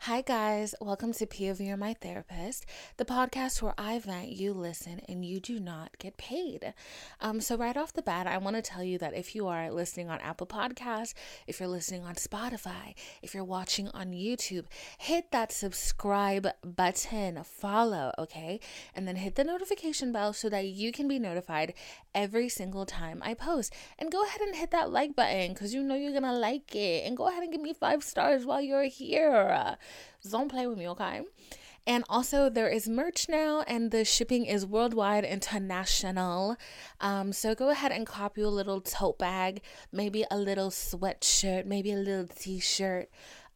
Hi, guys. Welcome to POV You're My Therapist, the podcast where I vent, you listen, and you do not get paid. Um, so, right off the bat, I want to tell you that if you are listening on Apple Podcasts, if you're listening on Spotify, if you're watching on YouTube, hit that subscribe button, follow, okay? And then hit the notification bell so that you can be notified every single time I post. And go ahead and hit that like button because you know you're going to like it. And go ahead and give me five stars while you're here. Don't play with me, okay? And also, there is merch now, and the shipping is worldwide, international. Um, so go ahead and copy a little tote bag, maybe a little sweatshirt, maybe a little t shirt.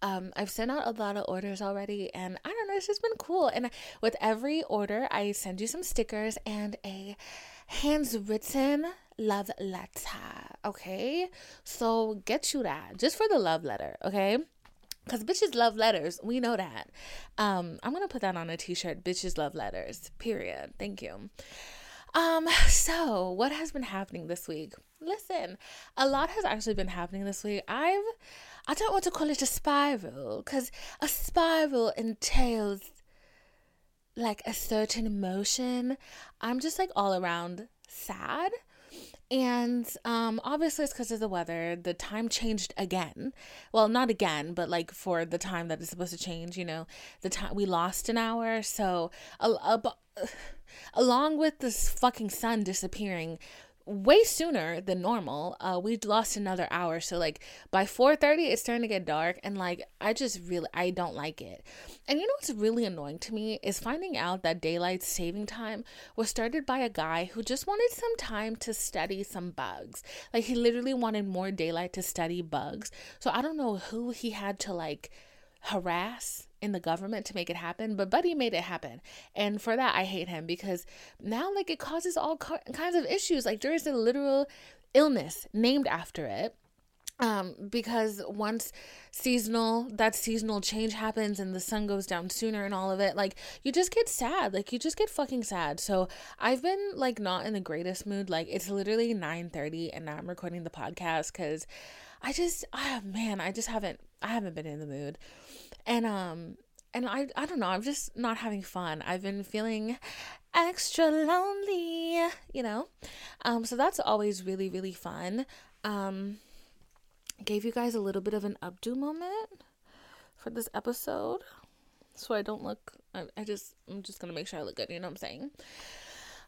Um, I've sent out a lot of orders already, and I don't know, it's just been cool. And with every order, I send you some stickers and a handwritten love letter, okay? So get you that just for the love letter, okay? Because bitches love letters. We know that. Um, I'm to put that on a t shirt. Bitches love letters. Period. Thank you. Um, so what has been happening this week? Listen, a lot has actually been happening this week. I've, I don't want to call it a spiral because a spiral entails like a certain emotion. I'm just like all around sad and um, obviously, it's because of the weather. The time changed again. Well, not again, but like for the time that it's supposed to change, you know, the time we lost an hour. So, along with this fucking sun disappearing, way sooner than normal. Uh, we lost another hour, so like by four thirty, it's starting to get dark, and like I just really I don't like it. And you know what's really annoying to me is finding out that daylight saving time was started by a guy who just wanted some time to study some bugs. Like he literally wanted more daylight to study bugs. So I don't know who he had to like harass in the government to make it happen, but Buddy made it happen. And for that, I hate him because now, like, it causes all kinds of issues. Like, there is a literal illness named after it. Um, because once seasonal, that seasonal change happens and the sun goes down sooner and all of it, like you just get sad. Like you just get fucking sad. So I've been like not in the greatest mood. Like it's literally 9 30 and now I'm recording the podcast because I just ah man, I just haven't I haven't been in the mood and um and I I don't know, I'm just not having fun. I've been feeling extra lonely, you know. Um so that's always really really fun. Um gave you guys a little bit of an updo moment for this episode. So I don't look I, I just I'm just going to make sure I look good, you know what I'm saying?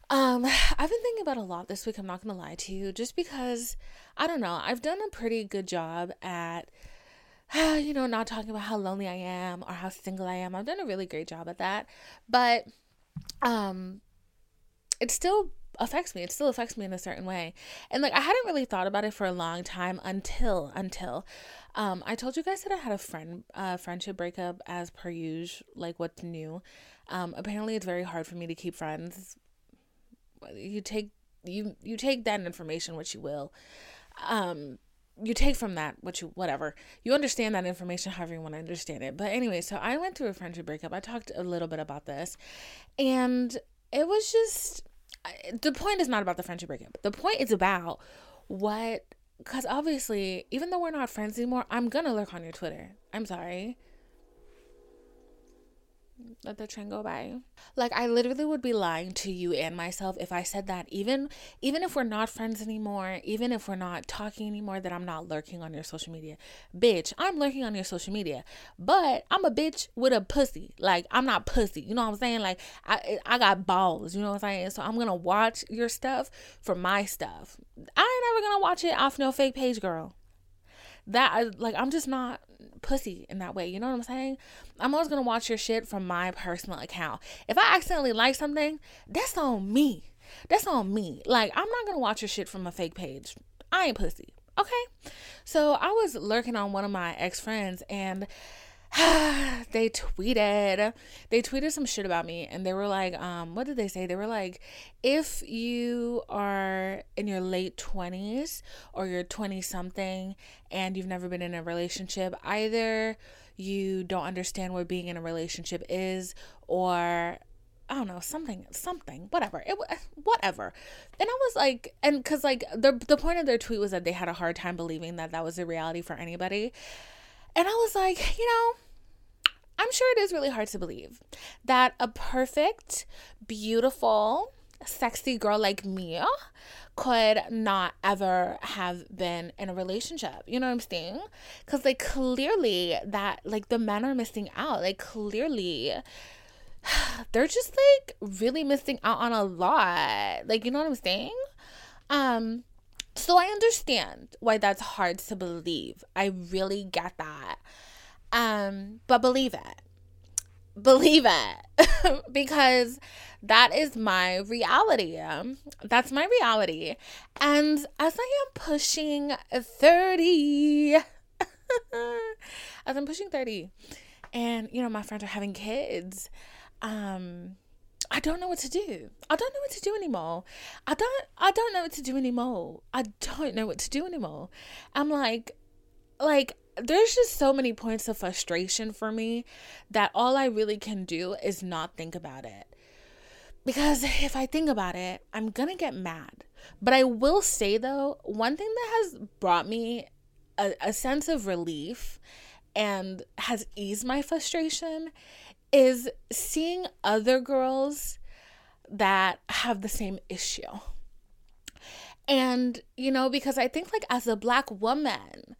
Um, I've been thinking about a lot this week, I'm not gonna lie to you, just because I don't know, I've done a pretty good job at you know, not talking about how lonely I am or how single I am. I've done a really great job at that. But um it still affects me. It still affects me in a certain way. And like I hadn't really thought about it for a long time until until um I told you guys that I had a friend uh friendship breakup as per usual, like what's new. Um apparently it's very hard for me to keep friends. You take you you take that information what you will. Um you take from that what you whatever. You understand that information however you want to understand it. But anyway so i went through a friendship breakup. I talked a little bit about this. And it was just the point is not about the friendship breakup. The point is about what because obviously even though we're not friends anymore i'm gonna lurk on your twitter. I'm sorry let the train go by. Like I literally would be lying to you and myself if I said that even even if we're not friends anymore, even if we're not talking anymore that I'm not lurking on your social media. Bitch, I'm lurking on your social media. But I'm a bitch with a pussy. Like I'm not pussy. You know what I'm saying? Like I I got balls, you know what I'm saying? So I'm going to watch your stuff for my stuff. I ain't never going to watch it off no fake page, girl that like I'm just not pussy in that way. You know what I'm saying? I'm always gonna watch your shit from my personal account. If I accidentally like something, that's on me. That's on me. Like I'm not gonna watch your shit from a fake page. I ain't pussy. Okay. So I was lurking on one of my ex friends and they tweeted they tweeted some shit about me and they were like um what did they say? They were like if you are in your late 20s or you're 20 something and you've never been in a relationship either you don't understand what being in a relationship is or I don't know something something whatever. It whatever. And I was like and cuz like the the point of their tweet was that they had a hard time believing that that was a reality for anybody. And I was like you know I'm sure it is really hard to believe that a perfect beautiful sexy girl like me could not ever have been in a relationship. You know what I'm saying? Because, like, clearly that, like, the men are missing out. Like, clearly they're just like really missing out on a lot. Like, you know what I'm saying? Um, so I understand why that's hard to believe. I really get that. Um, but believe it. Believe it. because that is my reality. That's my reality. And as I am pushing 30, as I'm pushing 30, and you know, my friends are having kids, um, I don't know what to do. I don't know what to do anymore. I don't I don't know what to do anymore. I don't know what to do anymore. I'm like like there's just so many points of frustration for me that all I really can do is not think about it. Because if I think about it, I'm gonna get mad. But I will say though, one thing that has brought me a, a sense of relief and has eased my frustration is seeing other girls that have the same issue. And, you know, because I think, like, as a black woman,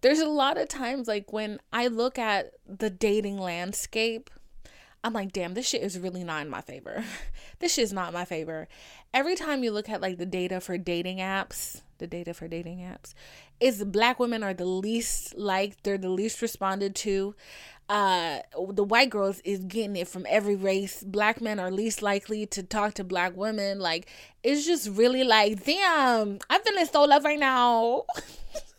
there's a lot of times, like, when I look at the dating landscape, I'm like, damn, this shit is really not in my favor. this shit is not my favor. Every time you look at, like, the data for dating apps, the data for dating apps, is black women are the least liked, they're the least responded to uh the white girls is getting it from every race. Black men are least likely to talk to black women. Like it's just really like damn i'm feeling so love right now.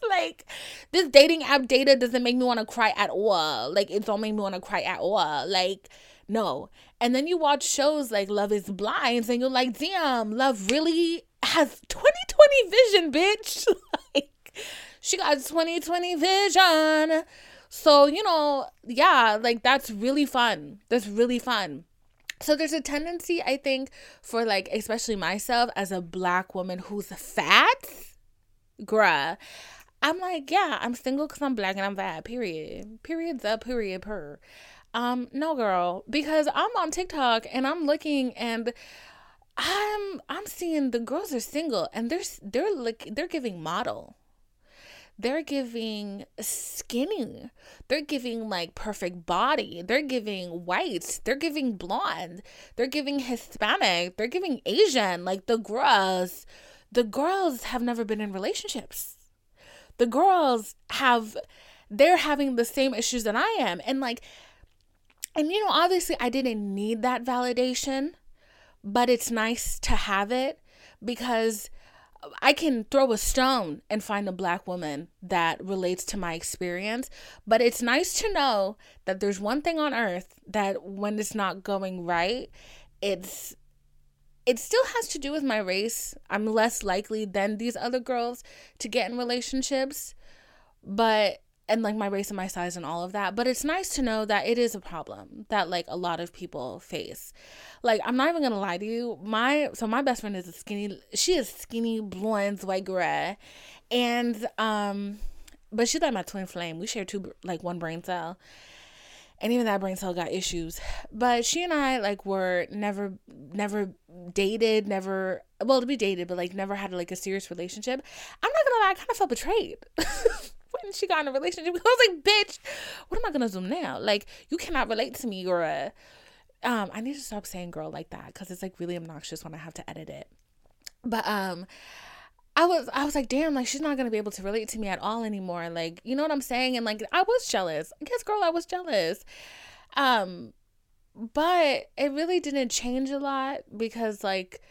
Like this dating app data doesn't make me want to cry at all. Like it don't make me want to cry at all. Like no. And then you watch shows like love is blind and you're like damn love really has 2020 vision bitch. Like she got 2020 vision so, you know, yeah, like that's really fun. That's really fun. So there's a tendency, I think, for like, especially myself as a black woman who's fat, bruh. I'm like, yeah, I'm single because I'm black and I'm fat. Period. Period's up. Period. Per. Um, no, girl, because I'm on TikTok and I'm looking and I'm I'm seeing the girls are single and they're they're like they're giving model they're giving skinny. They're giving like perfect body. They're giving white. They're giving blonde. They're giving Hispanic. They're giving Asian. Like the girls, the girls have never been in relationships. The girls have, they're having the same issues that I am. And like, and you know, obviously I didn't need that validation, but it's nice to have it because I can throw a stone and find a black woman that relates to my experience. But it's nice to know that there's one thing on earth that when it's not going right, it's it still has to do with my race. I'm less likely than these other girls to get in relationships. But and like my race and my size and all of that. But it's nice to know that it is a problem that like a lot of people face. Like I'm not even gonna lie to you. My so my best friend is a skinny. She is skinny, blonde, white girl, and um, but she's like my twin flame. We share two like one brain cell. And even that brain cell got issues. But she and I like were never never dated, never well to be dated, but like never had like a serious relationship. I'm not gonna lie, I kind of felt betrayed. when she got in a relationship. I was like, bitch, what am I gonna do now? Like, you cannot relate to me or a um, I need to stop saying girl like that because it's like really obnoxious when I have to edit it. But um I was I was like, damn, like she's not gonna be able to relate to me at all anymore. Like, you know what I'm saying? And like I was jealous. Guess girl, I was jealous. Um, but it really didn't change a lot because like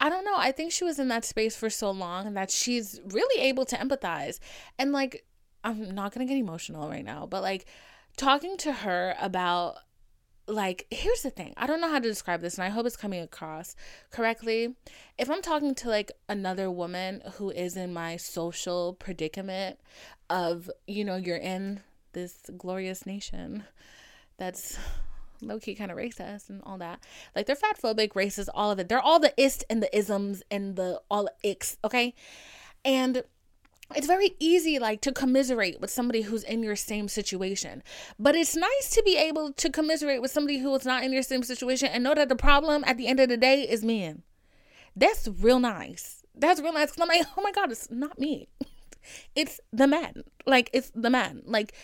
I don't know. I think she was in that space for so long that she's really able to empathize. And like, I'm not going to get emotional right now, but like, talking to her about like here's the thing i don't know how to describe this and i hope it's coming across correctly. If i'm talking to like another woman who is in my social predicament of you know you're in this glorious nation that's low-key kind of racist and all that like they're fat phobic racist all of it they're all the ist and the isms and the all the icks okay? And it's very easy like to commiserate with somebody who's in your same situation. But it's nice to be able to commiserate with somebody who is not in your same situation and know that the problem at the end of the day is men. That's real nice. That's real nice i'm like oh my god it's not me. It's the man. Like it's the man. Like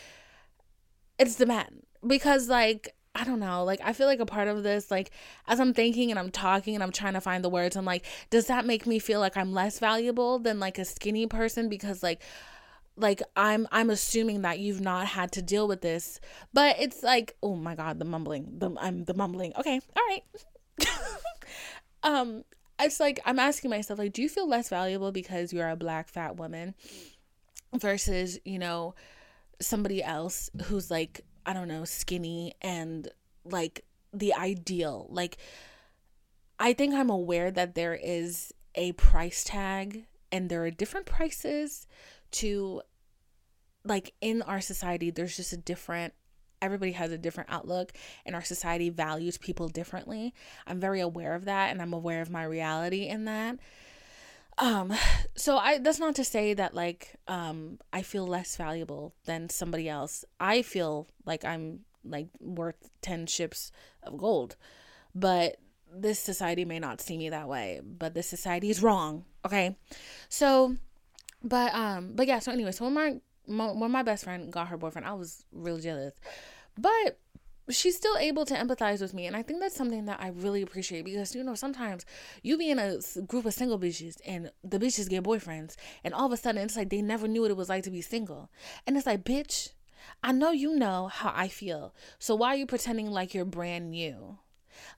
it's the man. Because like I don't know, like I feel like a part of this, like as I'm thinking and I'm talking and I'm trying to find the words, I'm like, does that make me feel like I'm less valuable than like a skinny person? Because like like I'm I'm assuming that you've not had to deal with this. But it's like, oh my god, the mumbling. The I'm the mumbling. Okay, all right. um, it's like I'm asking myself, like, do you feel less valuable because you're a black fat woman versus, you know, somebody else who's like I don't know, skinny and like the ideal. Like, I think I'm aware that there is a price tag and there are different prices to, like, in our society, there's just a different everybody has a different outlook and our society values people differently. I'm very aware of that and I'm aware of my reality in that. Um so I that's not to say that like um I feel less valuable than somebody else. I feel like I'm like worth 10 ships of gold. But this society may not see me that way, but this society is wrong, okay? So but um but yeah, so anyway, so when my, my when my best friend got her boyfriend, I was real jealous. But she's still able to empathize with me and i think that's something that i really appreciate because you know sometimes you be in a group of single bitches and the bitches get boyfriends and all of a sudden it's like they never knew what it was like to be single. And it's like bitch i know you know how i feel so why are you pretending like you're brand new?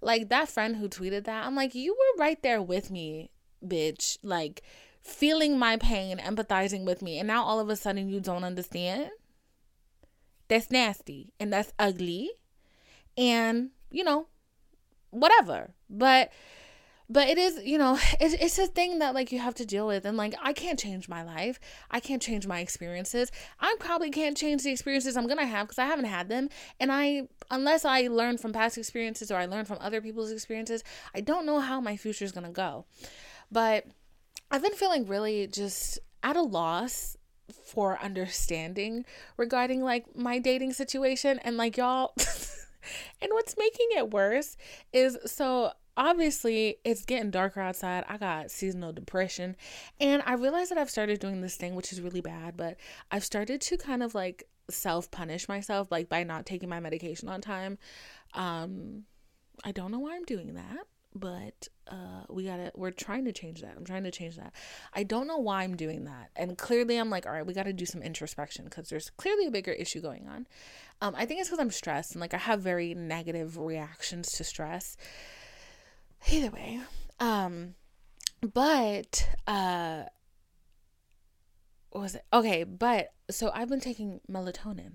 Like that friend who tweeted that i'm like you were right there with me bitch like feeling my pain empathizing with me and now all of a sudden you don't understand? That's nasty and that's ugly and you know whatever. But but it is you know it's, it's a thing that like you have to deal with. And like i can't change my life. I can't change my experiences. I probably can't change the experiences i'm gonna have because i haven't had them. And i unless i learn from past experiences or i learn from other people's experiences i don't know how my future is gonna go. But i've been feeling really just at a loss for understanding regarding like my dating situation. And like y'all and what's making it worse is so obviously it's getting darker outside. I got seasonal depression. And I realized that I've started doing this thing which is really bad, but I've started to kind of like self punish myself like by not taking my medication on time. Um I don't know why I'm doing that but uh we gotta we're trying to change that. I'm trying to change that. I don't know why i'm doing that. And clearly i'm like all right we gotta do some introspection because there's clearly a bigger issue going on um i think it's because i'm stressed and like i have very negative reactions to stress. Either way um but uh what was it? Okay but so i've been taking melatonin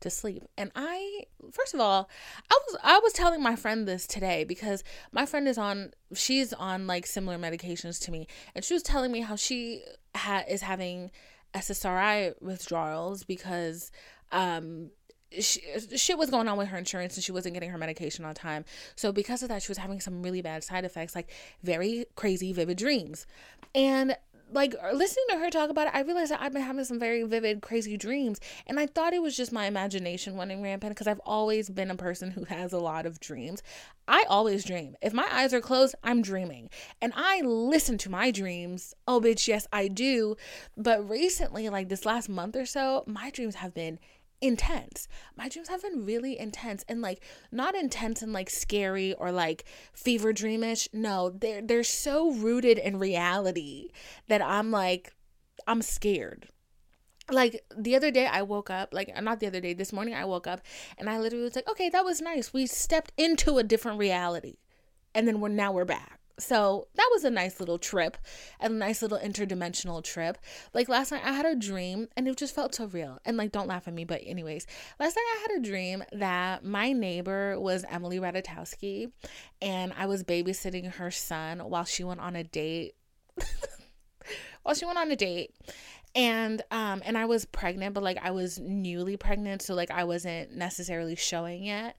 to sleep. And I first of all, I was I was telling my friend this today because my friend is on she's on like similar medications to me. And she was telling me how she ha- is having SSRI withdrawals because um she, shit was going on with her insurance and she wasn't getting her medication on time. So because of that, she was having some really bad side effects, like very crazy, vivid dreams. And like listening to her talk about it, I realized that I've been having some very vivid, crazy dreams. And I thought it was just my imagination running rampant because I've always been a person who has a lot of dreams. I always dream. If my eyes are closed, I'm dreaming. And I listen to my dreams. Oh, bitch, yes, I do. But recently, like this last month or so, my dreams have been intense. My dreams have been really intense and like not intense and like scary or like fever dreamish. No, they're they're so rooted in reality that I'm like I'm scared. Like the other day I woke up, like uh, not the other day, this morning I woke up and I literally was like, okay, that was nice. We stepped into a different reality. And then we're now we're back. So that was a nice little trip, a nice little interdimensional trip. Like last night, I had a dream and it just felt so real. And like, don't laugh at me, but anyways, last night I had a dream that my neighbor was Emily Ratajkowski, and I was babysitting her son while she went on a date. while she went on a date, and um and I was pregnant but like I was newly pregnant so like I wasn't necessarily showing yet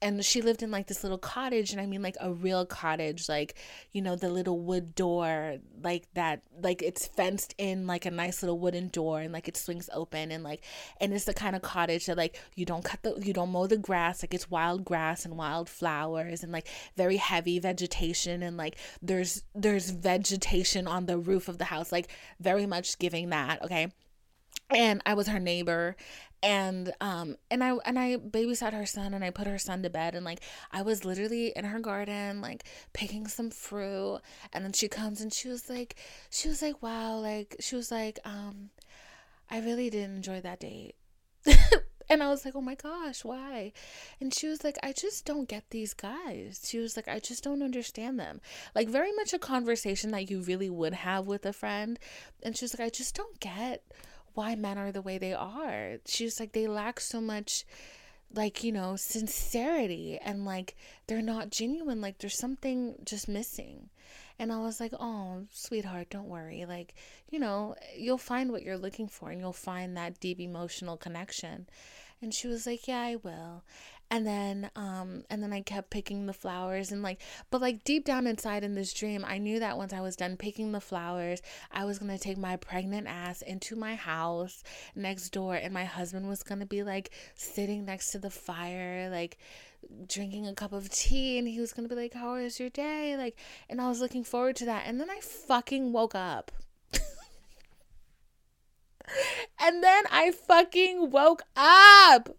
and she lived in like this little cottage and i mean like a real cottage like you know the little wood door like that like it's fenced in like a nice little wooden door and like it swings open and like and it's the kind of cottage that like you don't cut the you don't mow the grass like it's wild grass and wild flowers and like very heavy vegetation and like there's there's vegetation on the roof of the house like very much giving that okay? And I was her neighbor and um and I and I babysat her son and I put her son to bed and like I was literally in her garden like picking some fruit and then she comes and she was like she was like wow like she was like um I really didn't enjoy that date and I was like, oh my gosh, why? And she was like, I just don't get these guys. She was like, I just don't understand them. Like, very much a conversation that you really would have with a friend. And she was like, I just don't get why men are the way they are. She's like, they lack so much, like, you know, sincerity and like they're not genuine. Like, there's something just missing. And I was like, oh, sweetheart, don't worry. Like, you know, you'll find what you're looking for and you'll find that deep emotional connection. And she was like, yeah, I will and then um and then I kept picking the flowers and like but like deep down inside in this dream I knew that once I was done picking the flowers I was going to take my pregnant ass into my house next door and my husband was going to be like sitting next to the fire like drinking a cup of tea and he was going to be like how was your day? Like and I was looking forward to that. And then I fucking woke up. And then I fucking woke up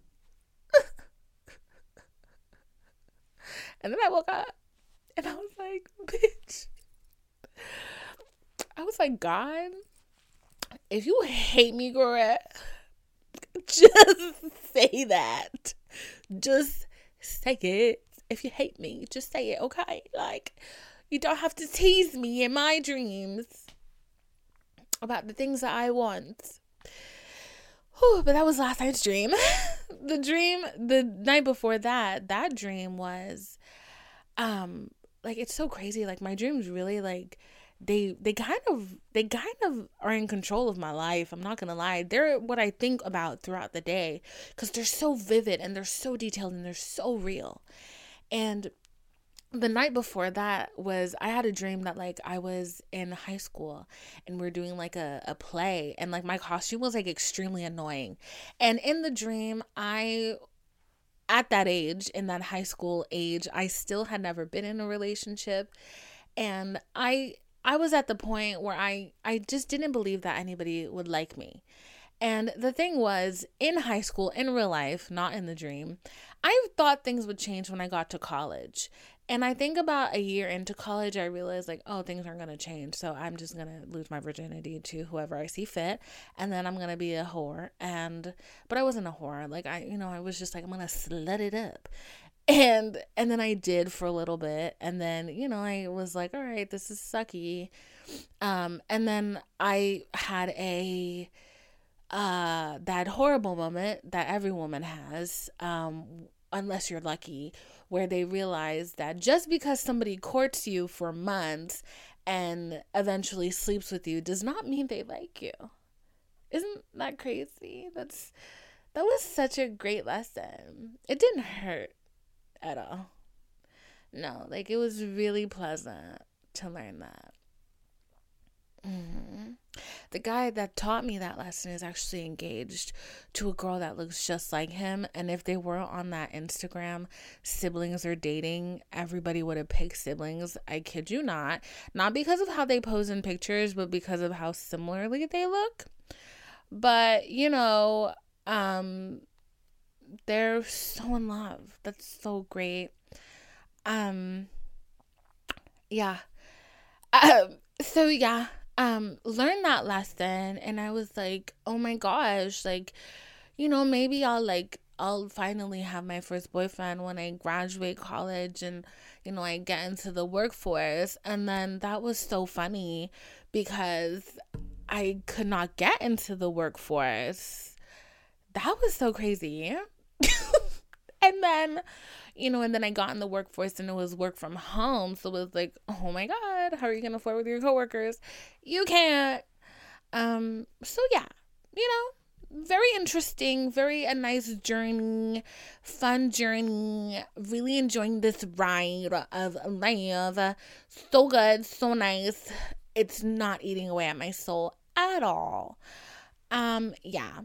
And then I woke up and I was like, bitch. I was like, God, if you hate me, girl, just say that. Just say it. If you hate me, just say it, okay? Like, you don't have to tease me in my dreams about the things that I want. Whew, but that was last night's dream. the dream the night before that, that dream was um like it's so crazy. Like my dreams really like they they kind of they kind of are in control of my life. I'm not to lie. They're what I think about throughout the day cuz they're so vivid and they're so detailed and they're so real. And the night before that was I had a dream that like I was in high school and we are doing like a, a play and like my costume was like extremely annoying. And in the dream I at that age, in that high school age, I still had never been in a relationship and I I was at the point where I I just didn't believe that anybody would like me. And the thing was, in high school, in real life, not in the dream, I thought things would change when I got to college. And I think about a year into college, I realized like, oh, things aren't gonna change. So I'm just gonna lose my virginity to whoever I see fit, and then I'm gonna be a whore. And but I wasn't a whore. Like I, you know, I was just like, I'm gonna slut it up. And and then I did for a little bit, and then you know I was like, all right, this is sucky. Um, and then I had a uh that horrible moment that every woman has um unless you're lucky where they realize that just because somebody courts you for months and eventually sleeps with you does not mean they like you. Isn't that crazy? That's that was such a great lesson. It didn't hurt at all. No, like it was really pleasant to learn that. Mm-hmm. The guy that taught me that lesson is actually engaged to a girl that looks just like him. And if they were on that Instagram, siblings are dating, everybody would have picked siblings. I kid you not. Not because of how they pose in pictures, but because of how similarly they look. But, you know, um, they're so in love. That's so great. Um, yeah. Um, so yeah um learned that lesson and I was like, "Oh my gosh, like you know, maybe I'll like I'll finally have my first boyfriend when I graduate college and, you know, I get into the workforce. And then that was so funny because I could not get into the workforce. That was so crazy. and then, you know, and then I got in the workforce and it was work from home. So it was like, oh my God, how are you gonna flirt with your coworkers? You can't. Um, so yeah, you know, very interesting, very a nice journey, fun journey. Really enjoying this ride of life. So good, so nice. It's not eating away at my soul at all. Um, yeah.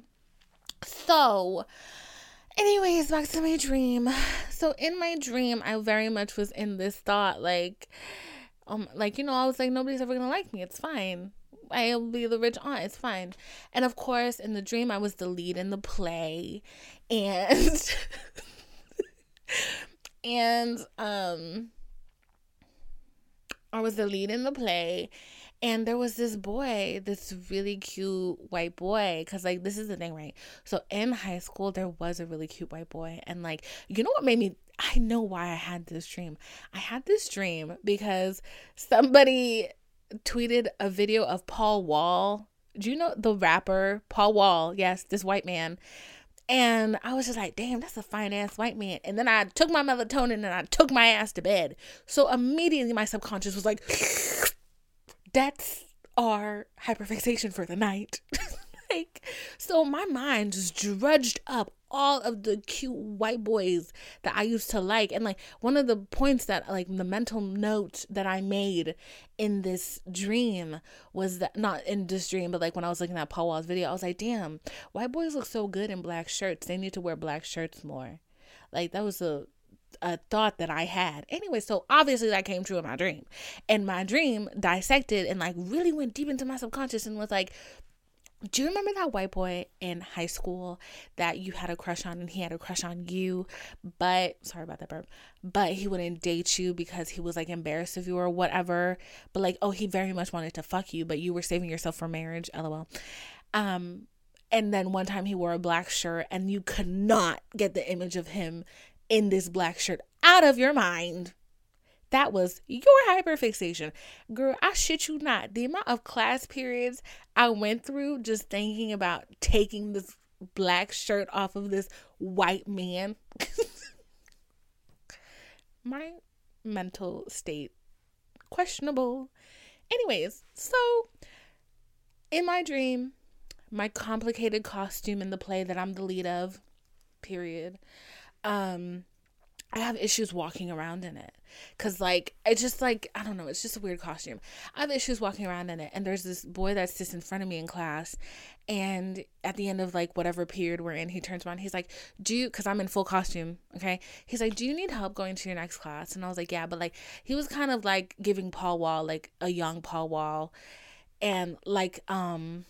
So, anyways, back to my dream. So in my dream, I very much was in this thought, like, um, like you know, I was like, nobody's ever gonna like me. It's fine. I'll be the rich aunt. It's fine. And of course, in the dream, I was the lead in the play, and and um, I was the lead in the play, and there was this boy, this really cute white boy. Cause like this is the thing, right? So in high school, there was a really cute white boy. And like, you know what made me I know why I had this dream. I had this dream because somebody tweeted a video of Paul Wall. Do you know the rapper Paul Wall? Yes, this white man. And I was just like, damn, that's a fine ass white man. And then I took my melatonin and I took my ass to bed. So immediately my subconscious was like, that's our hyperfixation for the night. like, so my mind just drudged up all of the cute white boys that I used to like. And like one of the points that like the mental note that I made in this dream was that not in this dream, but like when I was looking at Paul Wall's video, I was like, damn, white boys look so good in black shirts. They need to wear black shirts more. Like that was a a thought that I had. Anyway, so obviously that came true in my dream. And my dream dissected and like really went deep into my subconscious and was like, do you remember that white boy in high school that you had a crush on and he had a crush on you? But sorry about that burp. But he wouldn't date you because he was like embarrassed of you or whatever. But like, oh, he very much wanted to fuck you, but you were saving yourself for marriage. LOL. Um, and then one time he wore a black shirt and you could not get the image of him in this black shirt out of your mind. That was your hyperfixation. Girl, I shit you not. The amount of class periods I went through just thinking about taking this black shirt off of this white man. My mental state questionable. Anyways, so in my dream, my complicated costume in the play that I'm the lead of, period um I have issues walking around in it cuz like it's just like I don't know, it's just a weird costume. I have issues walking around in it and there's this boy that sits in front of me in class and at the end of like whatever period we're in, he turns around, he's like, "Do you cuz I'm in full costume, okay? He's like, "Do you need help going to your next class?" And I was like, "Yeah," but like he was kind of like giving Paul Wall like a young Paul Wall and like um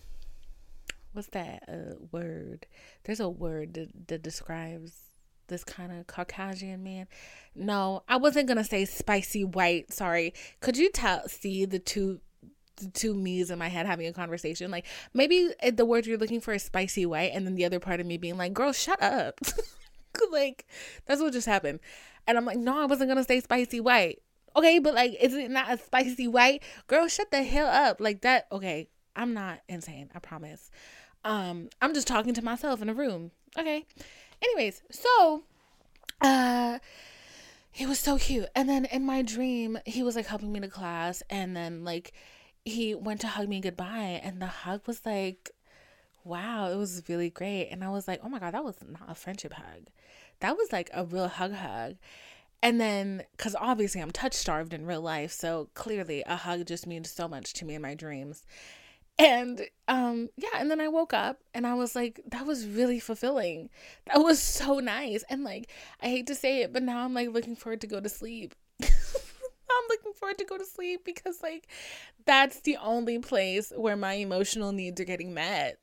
what's that uh, word? There's a word that, that describes this kind of Caucasian man. No, I wasn't gonna say spicy white. Sorry. Could you tell see the two the two me's in my head having a conversation? Like maybe the word you're looking for is spicy white, and then the other part of me being like, "Girl, shut up." like that's what just happened, and I'm like, "No, I wasn't gonna say spicy white." Okay, but like, is it not a spicy white? Girl, shut the hell up. Like that. Okay, I'm not insane. I promise. Um, I'm just talking to myself in a room. Okay. Anyways, so uh he was so cute. And then in my dream, he was like helping me to class and then like he went to hug me goodbye and the hug was like wow, it was really great. And I was like, "Oh my god, that was not a friendship hug. That was like a real hug hug." And then, because obviously I'm touch starved in real life, so clearly a hug just means so much to me in my dreams and um yeah and then i woke up and i was like that was really fulfilling. That was so nice. And like i hate to say it but now i'm like looking forward to go to sleep. I'm looking forward to go to sleep because like that's the only place where my emotional needs are getting met.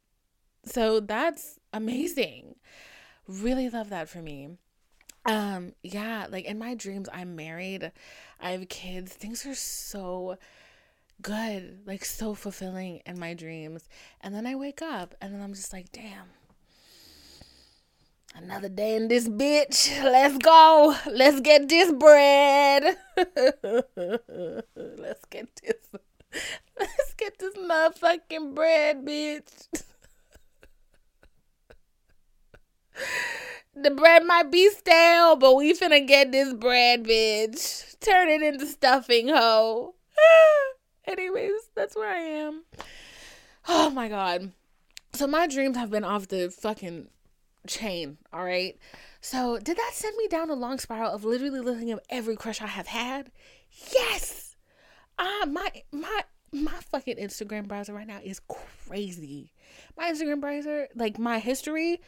So that's amazing. Really love that for me. Um yeah like in my dreams i'm married. I have kids. Things are so good, like so fulfilling in my dreams. And then I wake up and then I'm just like, damn. Another day in this bitch. Let's go. Let's get this bread. Let's get this. Let's get this motherfucking bread, bitch. the bread might be stale, but we finna get this bread, bitch. Turn it into stuffing, ho. Anyways, that's where I am. Oh my god. So my dreams have been off the fucking chain, all right? So, did that send me down a long spiral of literally looking at every crush I have had? Yes. Uh, my my my fucking Instagram browser right now is crazy. My Instagram browser, like my history,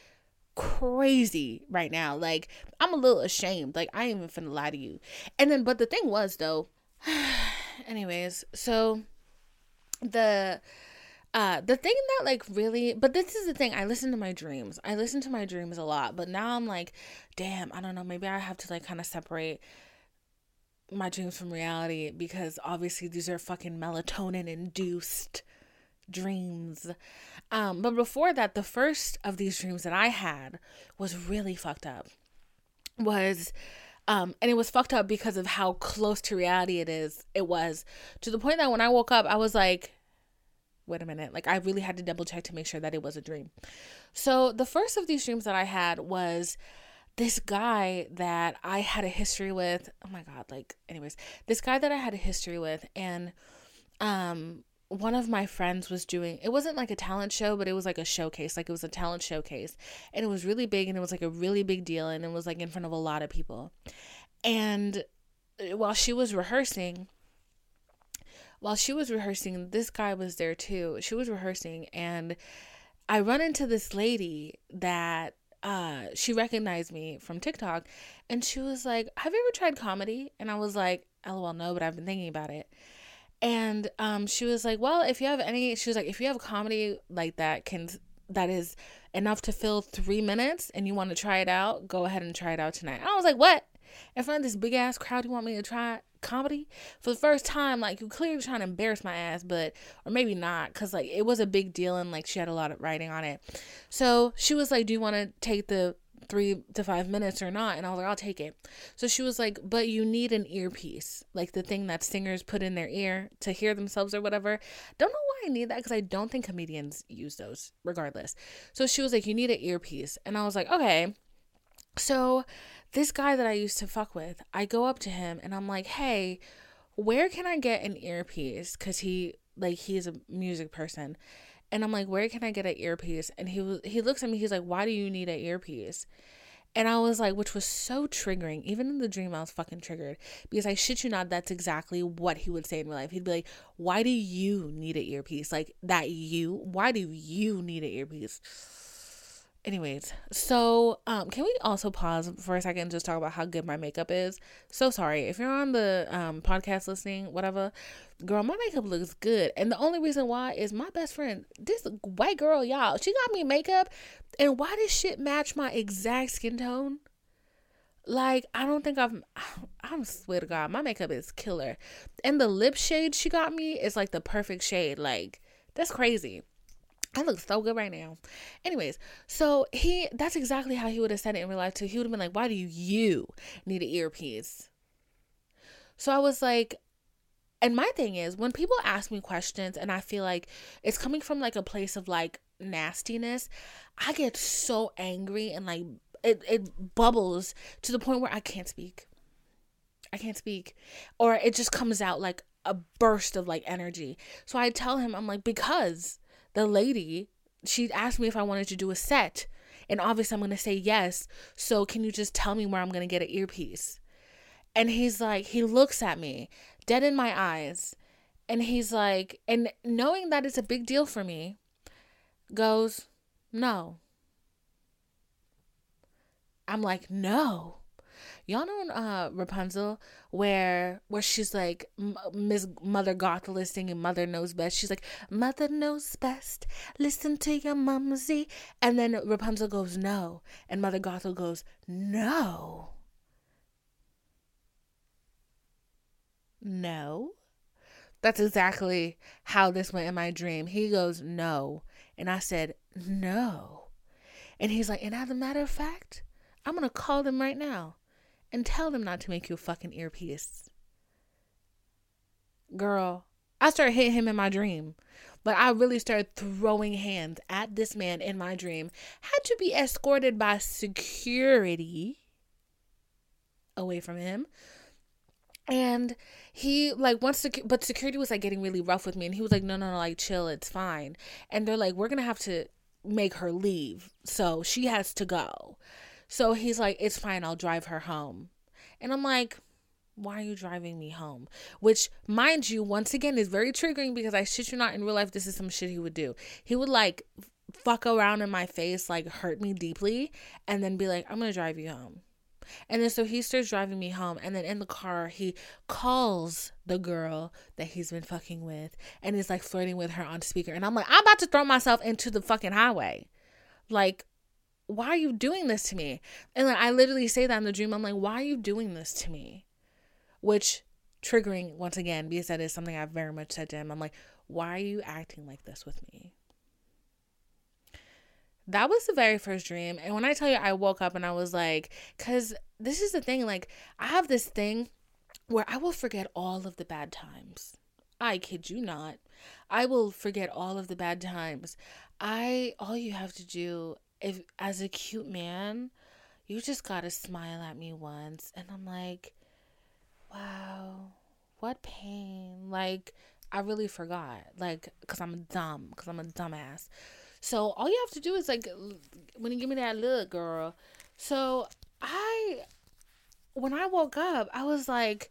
crazy right now. Like I'm a little ashamed. Like I ain't even finna lie to you. And then, but the thing was though. anyways, so the uh the thing that like really but this is the thing i listen to my dreams. I listen to my dreams a lot but now i'm like damn i don't know maybe i have to like kind of separate my dreams from reality because obviously these are fucking melatonin induced dreams. Um but before that the first of these dreams that i had was really fucked up. Was um and it was fucked up because of how close to reality it is it was to the point that when i woke up i was like wait a minute. Like I really had to double check to make sure that it was a dream. So the first of these dreams that I had was this guy that I had a history with. Oh my god, like anyways, this guy that I had a history with and um one of my friends was doing it wasn't like a talent show but it was like a showcase like it was a talent showcase and it was really big and it was like a really big deal and it was like in front of a lot of people and while she was rehearsing while she was rehearsing, this guy was there too. She was rehearsing, and I run into this lady that uh, she recognized me from TikTok, and she was like, "Have you ever tried comedy?" And I was like, "LOL, no, but I've been thinking about it." And um, she was like, "Well, if you have any," she was like, "If you have a comedy like that can that is enough to fill three minutes, and you want to try it out, go ahead and try it out tonight." I was like, "What?" In front of this big ass crowd, you want me to try comedy for the first time like you clearly trying to embarrass my ass but or maybe not because like it was a big deal and like she had a lot of writing on it so she was like do you want to take the three to five minutes or not and i was like i'll take it. So she was like but you need an earpiece like the thing that singers put in their ear to hear themselves or whatever. Don't know why i need that because i don't think comedians use those regardless. So she was like you need an earpiece. And i was like okay. So this guy that I used to fuck with, I go up to him and I'm like, hey, where can I get an earpiece? Cause he like he's a music person. And I'm like, where can I get an earpiece? And he was he looks at me, he's like, Why do you need an earpiece? And I was like, which was so triggering. Even in the dream, I was fucking triggered. Because I shit you not, that's exactly what he would say in real life. He'd be like, Why do you need an earpiece? Like that you? Why do you need an earpiece? Anyways so um can we also pause for a second and just talk about how good my makeup is so sorry if you're on the um podcast listening whatever girl my makeup looks good and the only reason why is my best friend this white girl y'all she got me makeup and why does shit match my exact skin tone like I don't think I've I'm swear to God, my makeup is killer. And the lip shade she got me is like the perfect shade. Like that's crazy. I look so good right now. Anyways, so he that's exactly how he would have said it in real life too. He would have been like, Why do you need an earpiece? So I was like, and my thing is when people ask me questions and I feel like it's coming from like a place of like nastiness, I get so angry and like it, it bubbles to the point where I can't speak. I can't speak. Or it just comes out like a burst of like energy. So I tell him, I'm like, because the lady, she asked me if I wanted to do a set. And obviously, I'm going to say yes. So, can you just tell me where I'm going to get an earpiece? And he's like, he looks at me dead in my eyes. And he's like, and knowing that it's a big deal for me, goes, no. I'm like, no y'all know uh Rapunzel where where she's like Miss Mother Gothel is singing Mother Knows Best. She's like Mother knows best. Listen to your mumsy, and then Rapunzel goes no, and Mother Gothel goes no. No. That's exactly how this went in my dream. He goes, No. And I said, No. And he's like, and as a matter of fact, I'm gonna call them right now and tell them not to make you a fucking earpiece. Girl, I started hitting him in my dream. But I really started throwing hands at this man in my dream. Had to be escorted by security away from him. And he like once the but security was like getting really rough with me and he was like no no no like chill it's fine and they're like we're gonna have to make her leave so she has to go so he's like it's fine i'll drive her home and i'm like why are you driving me home which mind you once again is very triggering because i shit you not in real life this is some shit he would do he would like fuck around in my face like hurt me deeply and then be like i'm gonna drive you home and then so he starts driving me home. And then in the car, he calls the girl that he's been fucking with and is like flirting with her on speaker. And I'm like, I'm about to throw myself into the fucking highway. Like, why are you doing this to me? And like, I literally say that in the dream. I'm like, why are you doing this to me? Which triggering once again because that is something I've very much said to him. I'm like, why are you acting like this with me? that was the very first dream. And when I tell you, I woke up and I was like, because this is the thing, like, I have this thing where I will forget all of the bad times. I kid you not. I will forget all of the bad times. I, all you have to do, if as a cute man, you just gotta smile at me once. And I'm like, wow, what pain. Like, I really forgot. Like, because I'm dumb, because I'm a dumbass. So all you have to do is like when you give me that look, girl. So I when I woke up, I was like,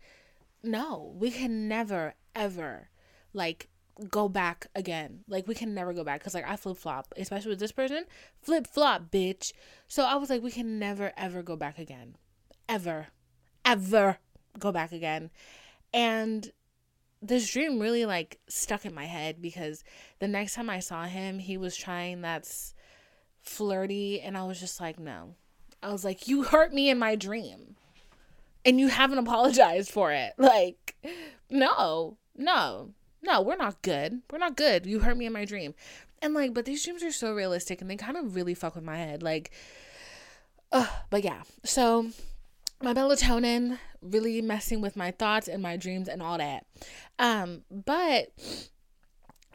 no, we can never ever like go back again. Like we can never go back because like I flip flop, especially with this person, flip flop, bitch. So I was like, we can never ever go back again, ever, ever go back again, and this dream really like stuck in my head because the next time I saw him, he was trying that's flirty and I was just like, no. I was like, you hurt me in my dream. And you haven't apologized for it. Like, no. No. No, we're not good. We're not good. You hurt me in my dream. And like, but these dreams are so realistic and they kind of really fuck with my head. Like, uh, but yeah. So my melatonin really messing with my thoughts and my dreams and all that. Um, but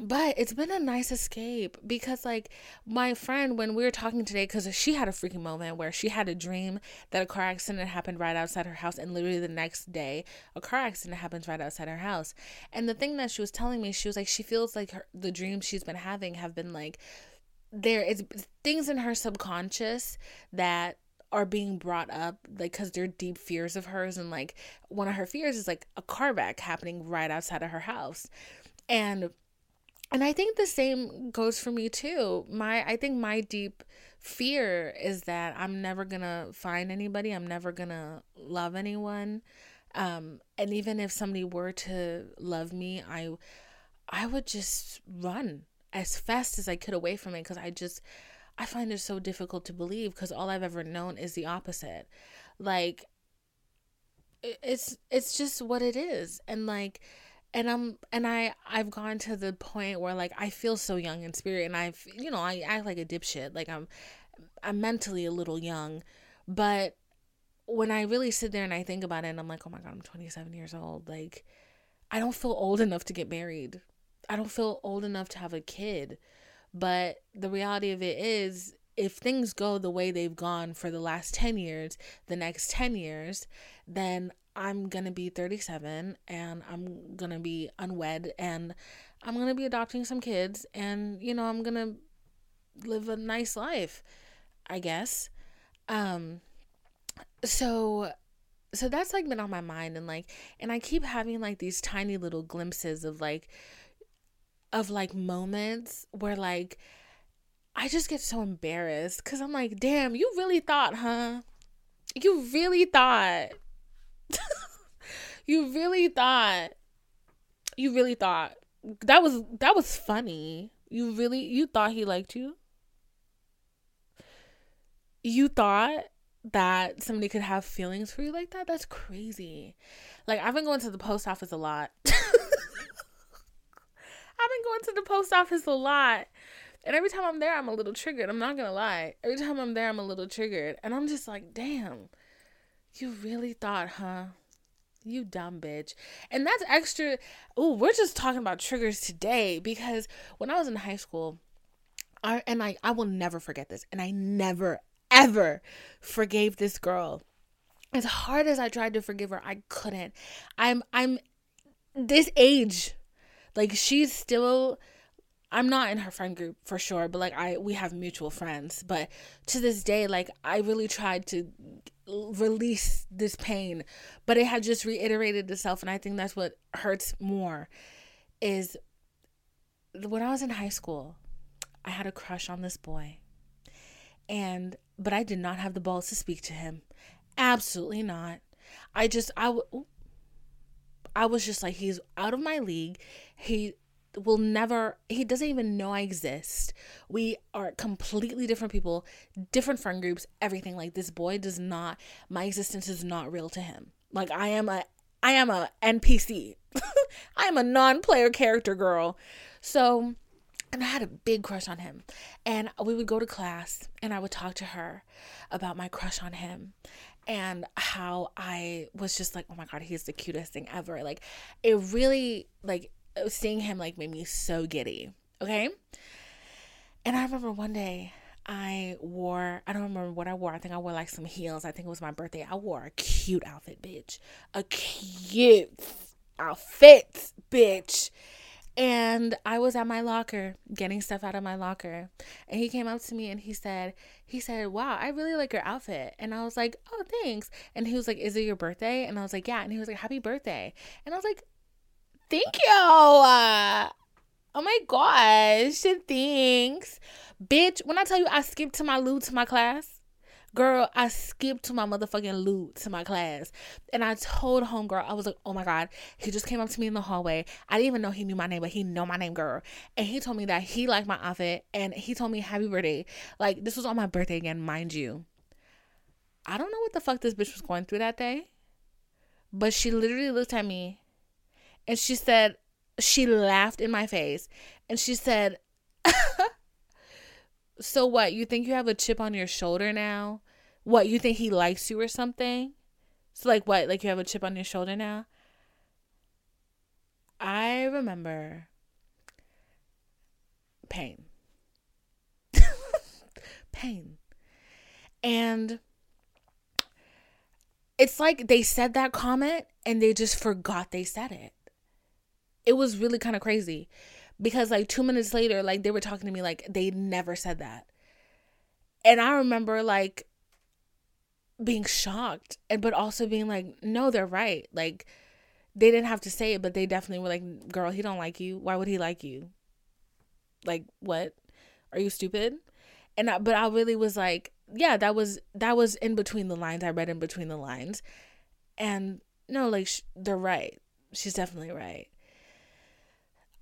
but it's been a nice escape because like my friend when we were talking today because she had a freaking moment where she had a dream that a car accident happened right outside her house and literally the next day a car accident happens right outside her house. And the thing that she was telling me she was like she feels like her, the dreams she's been having have been like there is things in her subconscious that are being brought up like because they're deep fears of hers and like one of her fears is like a car wreck happening right outside of her house. And and i think the same goes for me too my i think my deep fear is that i'm never gonna find anybody i'm never gonna love anyone um and even if somebody were to love me i i would just run as fast as i could away from it because i just I find it so difficult to believe because all I've ever known is the opposite. Like it's it's just what it is. And like and I'm and I I've gone to the point where like I feel so young in spirit and I've you know, I act like a dipshit. Like I'm I'm mentally a little young, but when I really sit there and I think about it and I'm like, "Oh my god, I'm 27 years old." Like I don't feel old enough to get married. I don't feel old enough to have a kid. But the reality of it is, if things go the way they've gone for the last 10 years, the next 10 years, then I'm to be 37 and I'm to be unwed and I'm to be adopting some kids and, you know, I'm to live a nice life, I guess. Um, so so that's like been on my mind and like and i keep having like these tiny little glimpses of like of like moments where like I just get so embarrassed because I'm like, damn, you really thought, huh? You really thought. you really thought. You really thought. That was that was funny. You really you thought he liked you? You thought that somebody could have feelings for you like that? That's crazy. Like I've been going to the post office a lot. I've been going to the post office a lot. And every time I'm there, I'm a little triggered. I'm not gonna lie. Every time I'm there, I'm a little triggered. And I'm just like, damn, you really thought, huh? You dumb bitch. And that's extra. Oh, we're just talking about triggers today because when I was in high school, I and I I will never forget this. And I never ever forgave this girl. As hard as I tried to forgive her, I couldn't. I'm I'm this age. Like she's still I'm not in her friend group for sure, but like I we have mutual friends. But to this day, like I really tried to release this pain, but it had just reiterated itself, and I think that's what hurts more. Is when I was in high school, I had a crush on this boy, and but I did not have the balls to speak to him. Absolutely not. I just I I was just like he's out of my league. He will never he doesn't even know I exist. We are completely different people, different friend groups, everything like this boy does not my existence is not real to him. Like I am a I am a NPC. I am a non-player character girl. So and I had a big crush on him. And we would go to class and I would talk to her about my crush on him and how I was just like, oh my God, he's the cutest thing ever. Like, it really, like, seeing him like made me so giddy. Okay. And I remember one day I wore, I don't remember what I wore. I think I wore like some heels. I think it was my birthday. I wore a cute outfit, bitch. A cute outfit, bitch. And I was at my locker getting stuff out of my locker. And he came up to me and he said, he said, Wow, I really like your outfit. And I was like, Oh, thanks. And he was like, Is it your birthday? And I was like, Yeah. And he was like, Happy birthday. And I was like, Thank you. Uh, oh my gosh. Thanks. Bitch, when I tell you I skipped to my loo to my class, girl, I skipped to my motherfucking loo to my class. And I told homegirl, I was like, oh my God, he just came up to me in the hallway. I didn't even know he knew my name, but he know my name, girl. And he told me that he liked my outfit and he told me happy birthday. Like, this was on my birthday again, mind you. I don't know what the fuck this bitch was going through that day. But she literally looked at me and she said, she laughed in my face and she said, So what? You think you have a chip on your shoulder now? What? You think he likes you or something? So, like, what? Like, you have a chip on your shoulder now? I remember pain. pain. And it's like they said that comment and they just forgot they said it it was really kind of crazy because like two minutes later like they were talking to me like they never said that. And i remember like being shocked and but also being like no they're right. Like they didn't have to say it but they definitely were like girl he don't like you. Why would he like you? Like what? Are you stupid? And I, but i really was like yeah that was that was in between the lines. I read in between the lines. And no like sh- they're right. She's definitely right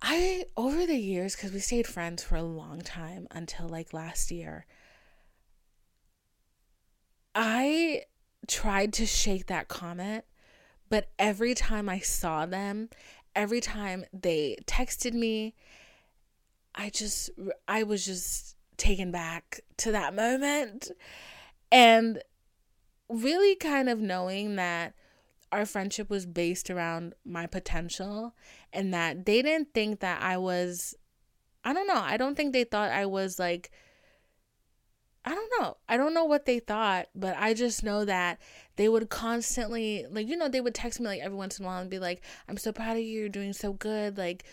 I over the years cuz we stayed friends for a long time until like last year. I tried to shake that comment, but every time I saw them, every time they texted me, I just I was just taken back to that moment and really kind of knowing that our friendship was based around my potential and that they didn't think that I was I don't know. I don't think they thought I was like I don't know. I don't know what they thought, but I just know that they would constantly like you know, they would text me like every once in a while and be like, "I'm so proud of you. You're doing so good." Like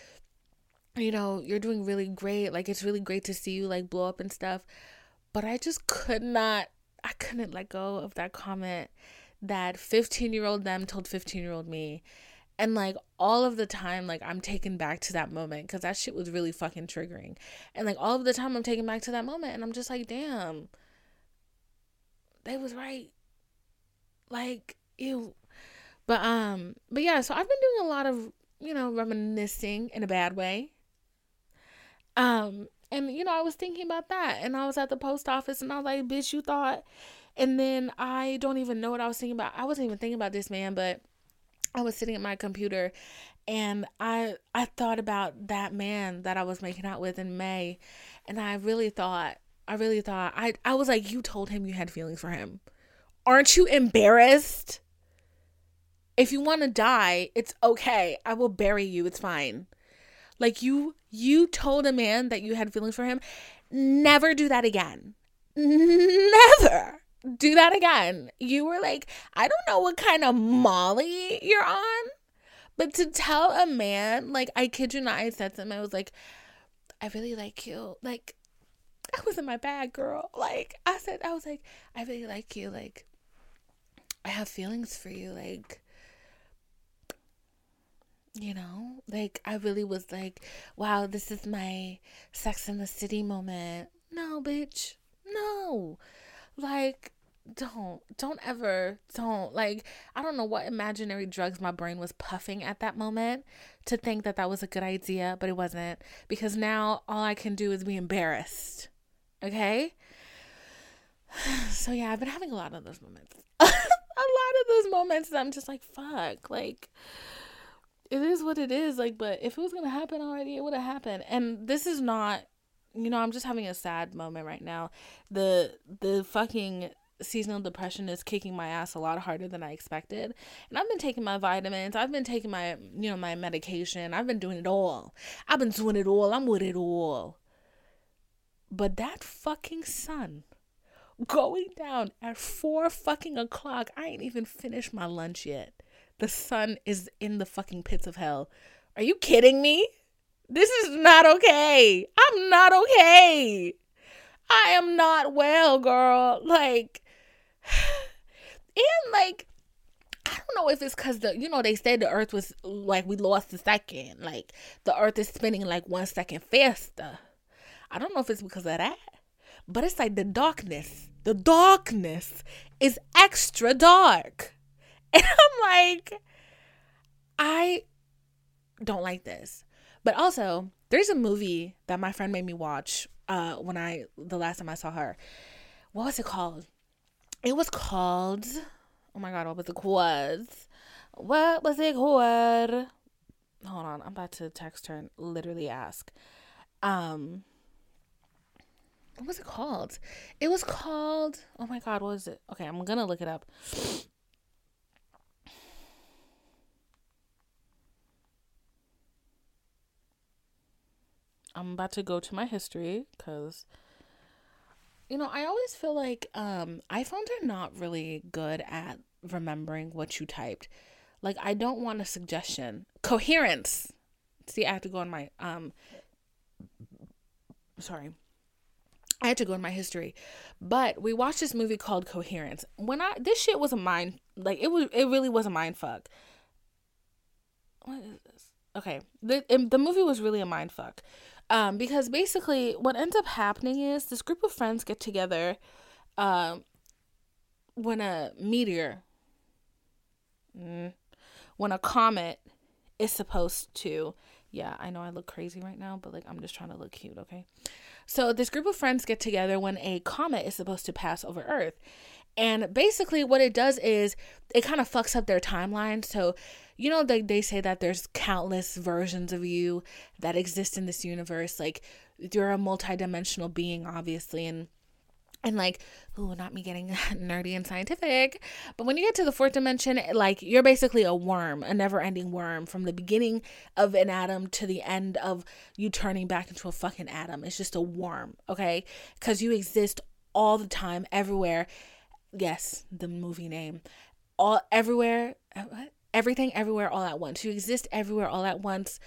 you know, you're doing really great. Like it's really great to see you like blow up and stuff. But I just could not I couldn't let go of that comment that 15 year old them told 15 year old me. And like all of the time, like I'm taken back to that moment because that shit was really fucking triggering. And like all of the time, I'm taken back to that moment and I'm just like, damn, they was right. Like, ew. But, um, but yeah, so I've been doing a lot of, you know, reminiscing in a bad way. Um, and you know, I was thinking about that and I was at the post office and I was like, bitch, you thought and then I don't even know what I was thinking about. I wasn't even thinking about this man, but I was sitting at my computer and I I thought about that man that I was making out with in May and I really thought I really thought I I was like you told him you had feelings for him. Aren't you embarrassed? If you want to die, it's okay. I will bury you. It's fine. Like you you told a man that you had feelings for him. Never do that again. Never do that again. You were like, I don't know what kind of molly you're on, but to tell a man, like, I kid you not, I said him, I was like, I really like you. Like, I was in my bag, girl. Like, I said, I was like, I really like you. Like, I have feelings for you. Like, you know, like I really was like, wow, this is my sex in the city moment. No, bitch. No. Like, don't, don't ever, don't. Like, I don't know what imaginary drugs my brain was puffing at that moment to think that that was a good idea, but it wasn't because now all I can do is be embarrassed. Okay? So, yeah, I've been having a lot of those moments. a lot of those moments that I'm just like, fuck. Like, it is what it is. Like, but if it was gonna happen already, it would have happened. And this is not, you know, I'm just having a sad moment right now. The the fucking seasonal depression is kicking my ass a lot harder than I expected. And I've been taking my vitamins. I've been taking my, you know, my medication. I've been doing it all. I've been doing it all. I'm with it all. But that fucking sun going down at four fucking o'clock. I ain't even finished my lunch yet. The sun is in the fucking pits of hell. Are you kidding me? This is not okay. I'm not okay. I am not well, girl. Like, and like, I don't know if it's because the, you know, they said the earth was like we lost a second. Like, the earth is spinning like one second faster. I don't know if it's because of that, but it's like the darkness. The darkness is extra dark. And I'm like, I don't like this. But also, there's a movie that my friend made me watch uh when I the last time I saw her. What was it called? It was called Oh my god, what was it called? What was it called? Hold on, I'm about to text her and literally ask. Um what was it called? It was called Oh my god, what was it? Okay, I'm gonna look it up. I'm about to go to my history because you know, I always feel like um iPhones are not really good at remembering what you typed. Like I don't want a suggestion. Coherence. See, I have to go on my um sorry. I had to go in my history. But we watched this movie called Coherence. When I this shit was a mind like it was it really was a mind fuck. What is this? Okay. The the movie was really a mind fuck. Um, because basically, what ends up happening is this group of friends get together um, when a meteor, mm, when a comet is supposed to. Yeah, I know I look crazy right now, but like I'm just trying to look cute, okay? So, this group of friends get together when a comet is supposed to pass over Earth. And basically, what it does is it kind of fucks up their timeline. So, you know they, they say that there's countless versions of you that exist in this universe like you're a multidimensional being obviously and and like oh not me getting nerdy and scientific but when you get to the fourth dimension like you're basically a worm a never-ending worm from the beginning of an atom to the end of you turning back into a fucking atom. It's just a worm okay? Because you exist all the time everywhere. Yes the movie name. All everywhere uh, what everything everywhere all at once. You exist everywhere all at once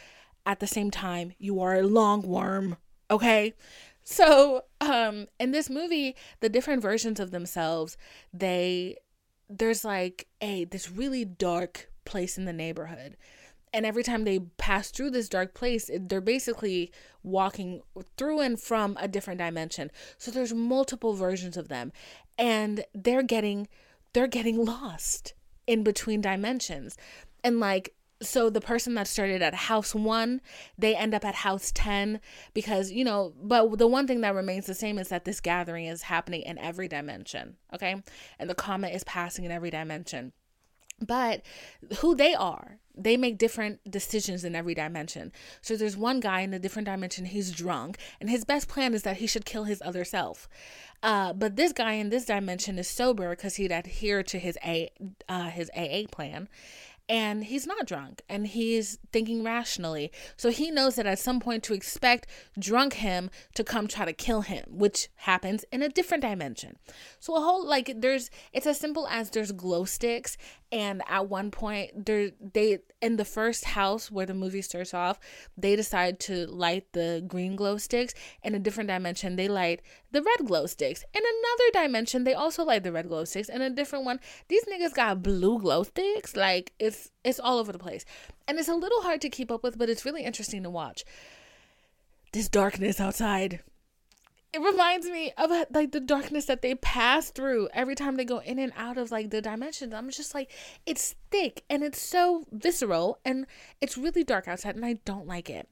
at the same time. You are a long worm, okay? So, um in this movie, the different versions of themselves, they there's like a this really dark place in the neighborhood. And every time they pass through this dark place, they're basically walking through and from a different dimension. So there's multiple versions of them and they're getting they're getting lost in between dimensions. And like so the person that started at house 1 they end up at house 10 because you know but the one thing that remains the same is that this gathering is happening in every dimension okay and the comet is passing in every dimension but who they are they make different decisions in every dimension so there's one guy in a different dimension he's drunk and his best plan is that he should kill his other self uh, but this guy in this dimension is sober because he'd adhere to his a uh, his aa plan and he's not drunk and he's thinking rationally. So he knows that at some point to expect drunk him to come try to kill him, which happens in a different dimension. So a whole like there's it's as simple as there's glow sticks and at one point there they in the first house where the movie starts off, they decide to light the green glow sticks. In a different dimension, they light the red glow sticks. In another dimension, they also light the red glow sticks. In a different one, these niggas got blue glow sticks. Like it's it's all over the place. And it's a little hard to keep up with, but it's really interesting to watch. This darkness outside it reminds me of uh, like the darkness that they pass through every time they go in and out of like the dimensions. I'm just like, it's thick and it's so visceral and it's really dark outside and I don't like it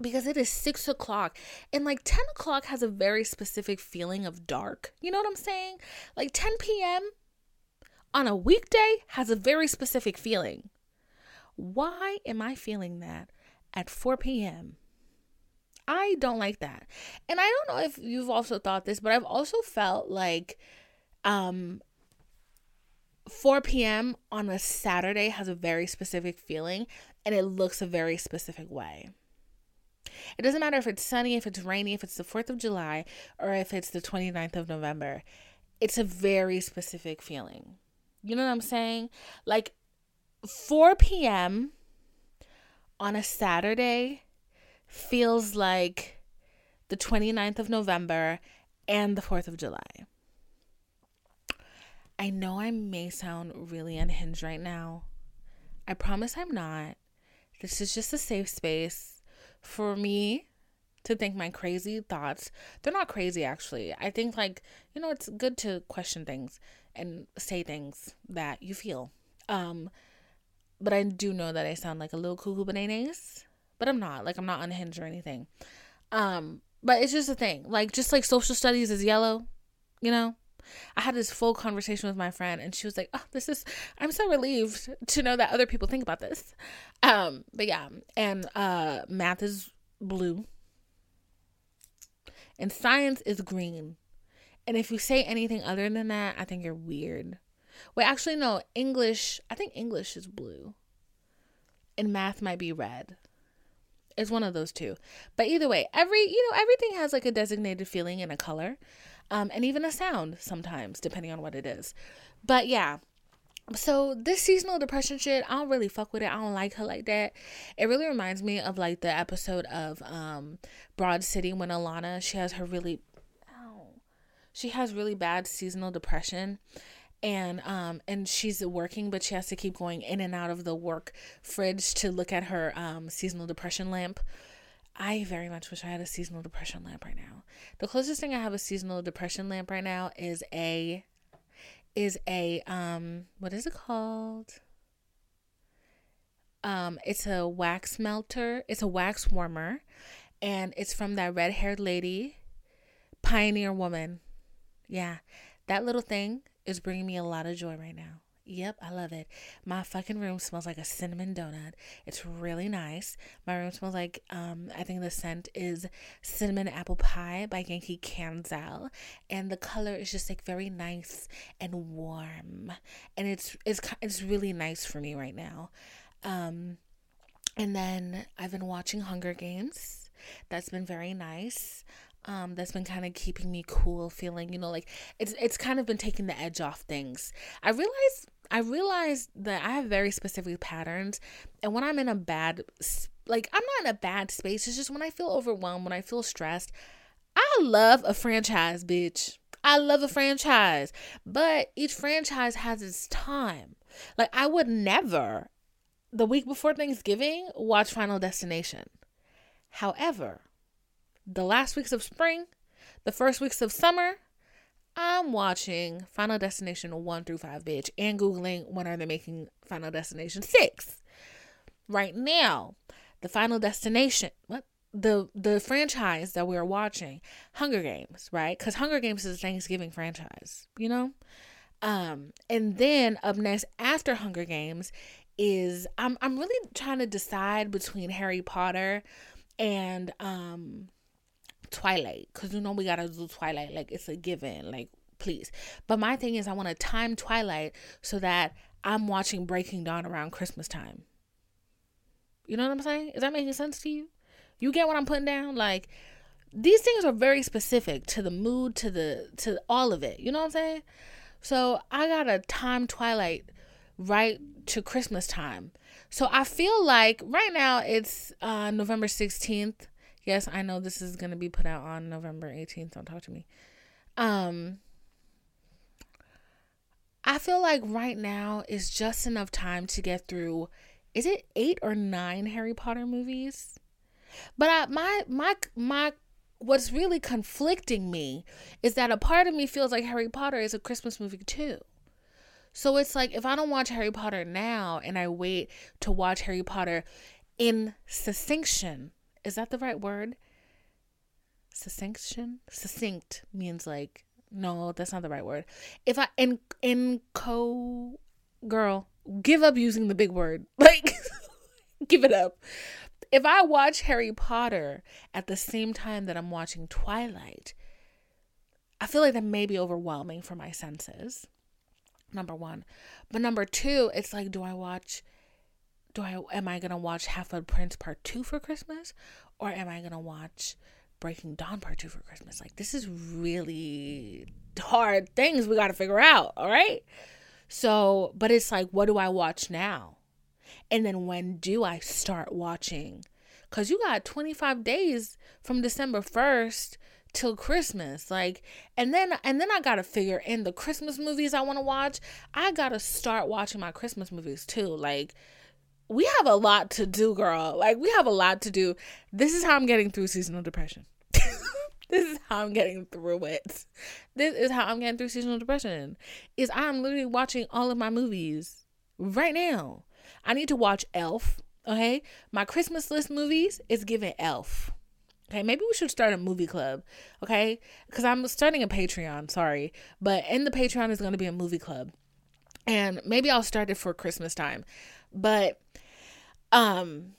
because it is six o'clock and like 10 o'clock has a very specific feeling of dark. You know what I'm saying? Like 10 p.m. on a weekday has a very specific feeling. Why am I feeling that at 4 p.m.? I don't like that. And I don't know if you've also thought this, but I've also felt like um 4 p.m. on a Saturday has a very specific feeling and it looks a very specific way. It doesn't matter if it's sunny, if it's rainy, if it's the 4th of July, or if it's the 29th of November. It's a very specific feeling. You know what I'm saying? Like 4 p.m. on a Saturday feels like the 29th of November and the 4th of July. I know I may sound really unhinged right now. I promise I'm not. This is just a safe space for me to think my crazy thoughts. They're not crazy, actually. I think, like, you know, it's good to question things and say things that you feel. Um, but I do know that I sound like a little cuckoo bananas but I'm not. Like I'm not unhinged or anything. Um, but it's just a thing. Like just like social studies is yellow, you know. I had this full conversation with my friend and she was like, "Oh, this is I'm so relieved to know that other people think about this." Um, but yeah, and uh math is blue. And science is green. And if you say anything other than that, I think you're weird. Wait, actually no, English, I think English is blue. And math might be red. It's one of those two. But either way, every you know everything has like a designated feeling and a color, um, and even a sound sometimes depending on what it is. But yeah. So this seasonal depression shit, I don't really fuck with it. I don't like her like that. It really reminds me of like the episode of um Broad City when Ilana she has her really, she has really bad seasonal depression, and um and she's working but she has to keep going in and out of the work fridge to look at her um seasonal depression lamp. I very much wish i had a seasonal depression lamp right now. The closest thing i have a seasonal depression lamp right now is a is a um what is it called? Um it's a wax melter it's a wax warmer and it's from that red haired lady pioneer woman. Yeah that little thing is bringing me a lot of joy right now. Yep, I love it. My fucking room smells like a cinnamon donut. It's really nice. My room smells like um I think the scent is cinnamon apple pie by Yankee Candle and the color is just like very nice and warm. And it's it's it's really nice for me right now. Um and then I've been watching Hunger Games. That's been very nice um that's been kind of keeping me cool feeling you know like it's it's kind of been taking the edge off things. I realized i realized that i have very specific patterns and when i'm in a bad like i'm not in a bad space it's just when i feel overwhelmed when i feel stressed i love a franchise bitch. I love a franchise but each franchise has its time. Like i would never the week before thanksgiving watch final destination. However the last weeks of spring, the first weeks of summer, I'm watching Final Destination 1 through 5, bitch, and Googling when are they making Final Destination 6. Right now, the Final Destination, what? The the franchise that we're watching, Hunger Games, right? Because Hunger Games is a Thanksgiving franchise, you know? Um, and then up next after Hunger Games is I'm I'm really trying to decide between Harry Potter and um Twilight because you know we gotta do Twilight like it's a given like please. But my thing is I want to time Twilight so that I'm watching Breaking Dawn around Christmas time. You know what I'm saying? Is that making sense to you? You get what I'm putting down? Like these things are very specific to the mood, to the to all of it. You know what I'm saying? So I gotta time Twilight right to Christmas time. So I feel like right now it's uh, November 16th. Yes, I know this is gonna be put out on November 18th. Don't talk to me. Um, I feel like right now is just enough time to get through. Is it eight or nine Harry Potter movies? But I, my my my what's really conflicting me is that a part of me feels like Harry Potter is a Christmas movie too. So it's like if I don't watch Harry Potter now and I wait to watch Harry Potter in succinction, is that the right word? Succinction? Succinct means like no, that's not the right word. If I in in co girl, give up using the big word. Like give it up. If I watch Harry Potter at the same time that I'm watching Twilight, I feel like that may be overwhelming for my senses. Number 1. But number 2, it's like do I watch do I am I to watch Half-Blood Prince Part 2 for Christmas or am I to watch Breaking Dawn Part 2 for Christmas. Like, this is really hard things we got to figure out, all right? So, but it's like, what do I watch now? And then when do I start watching? Because you got 25 days from December 1st till Christmas. Like, and then, and then I got to figure in the Christmas movies I want to watch. I got to start watching my Christmas movies too. Like, we have a lot to do, girl. Like, we have a lot to do. This is how I'm getting through seasonal depression. this is how I'm getting through it. This is how I'm getting through seasonal depression. Is I'm literally watching all of my movies right now. I need to watch Elf. Okay, my Christmas list movies is giving Elf. Okay, maybe we should start a movie club. Okay, because I'm starting a Patreon. Sorry, but in the Patreon is going to be a movie club, and maybe I'll start it for Christmas time. But um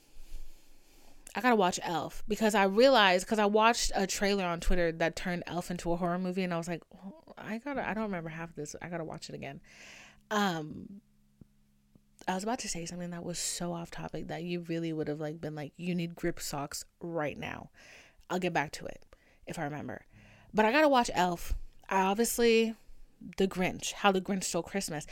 I gotta watch Elf because I realized because I watched a trailer on Twitter that turned Elf into a horror movie, and I was like, oh, I gotta, I don't remember half of this. I gotta watch it again. Um, I was about to say something that was so off topic that you really would have like been like, you need grip socks right now. I'll get back to it if I remember. But I gotta watch Elf. I obviously the Grinch, How the Grinch Stole Christmas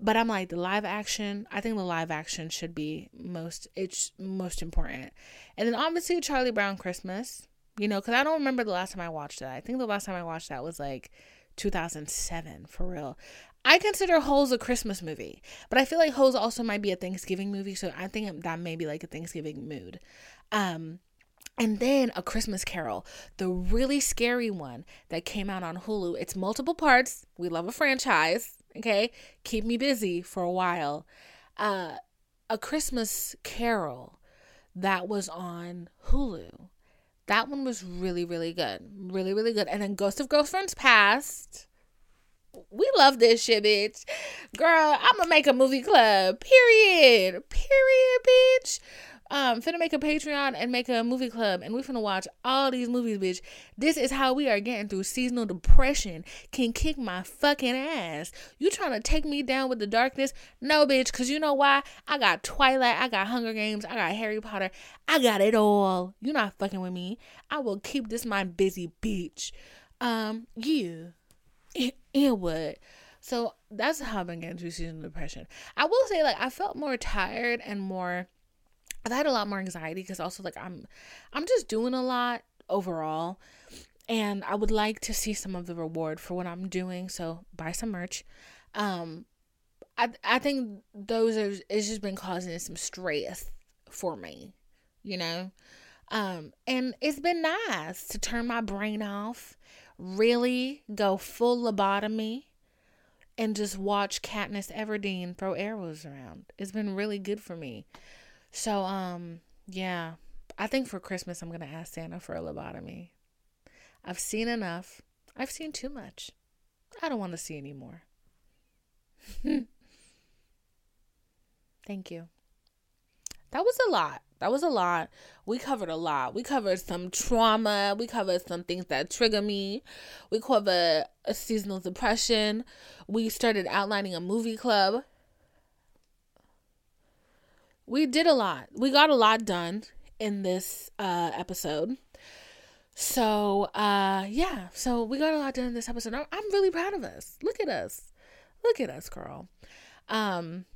but I'm like the live action. I think the live action should be most it's most important, and then obviously Charlie Brown Christmas. You know, because I don't remember the last time I watched that. I think the last time I watched that was like 2007 for real. I consider Holes a Christmas movie, but I feel like Holes also might be a Thanksgiving movie, so I think that may be like a Thanksgiving mood. Um, and then A Christmas Carol, the really scary one that came out on Hulu. It's multiple parts. We love a franchise okay? Keep me busy for a while. Uh a christmas carol that was on hulu. That one was really really good. Really really good. And then ghost of girlfriends past. We love this shit bitch. Girl i'm gonna make a movie club. Period. Period bitch um finna make a Patreon and make a movie club and we finna watch all these movies, bitch. This is how we are getting through seasonal depression. Can kick my fucking ass. You trying to take me down with the darkness? No, bitch, cause you know why? I got Twilight, I got Hunger Games, I got Harry Potter, I got it all. You not fucking with me. I will keep this mind busy, bitch. Um, you. It, it would. So that's how I've been getting through seasonal depression. I will say, like, I felt more tired and more I've had a lot more anxiety because also like I'm I'm just doing a lot overall and I would like to see some of the reward for what I'm doing. So buy some merch. Um I I think those are it's just been causing some stress for me, you know? Um and it's been nice to turn my brain off, really go full lobotomy and just watch Katniss Everdeen throw arrows around. It's been really good for me. So, um, yeah, I think for Christmas, I'm going to ask Santa for a lobotomy. I've seen enough. I've seen too much. I don't want to see anymore. Thank you. That was a lot. That was a lot. We covered a lot. We covered some trauma. We covered some things that trigger me. We covered a seasonal depression. We started outlining a movie club. We did a lot. We got a lot done in this uh, episode. So, uh, yeah. So we got a lot done in this episode. I'm really proud of us. Look at us. Look at us, girl. Um,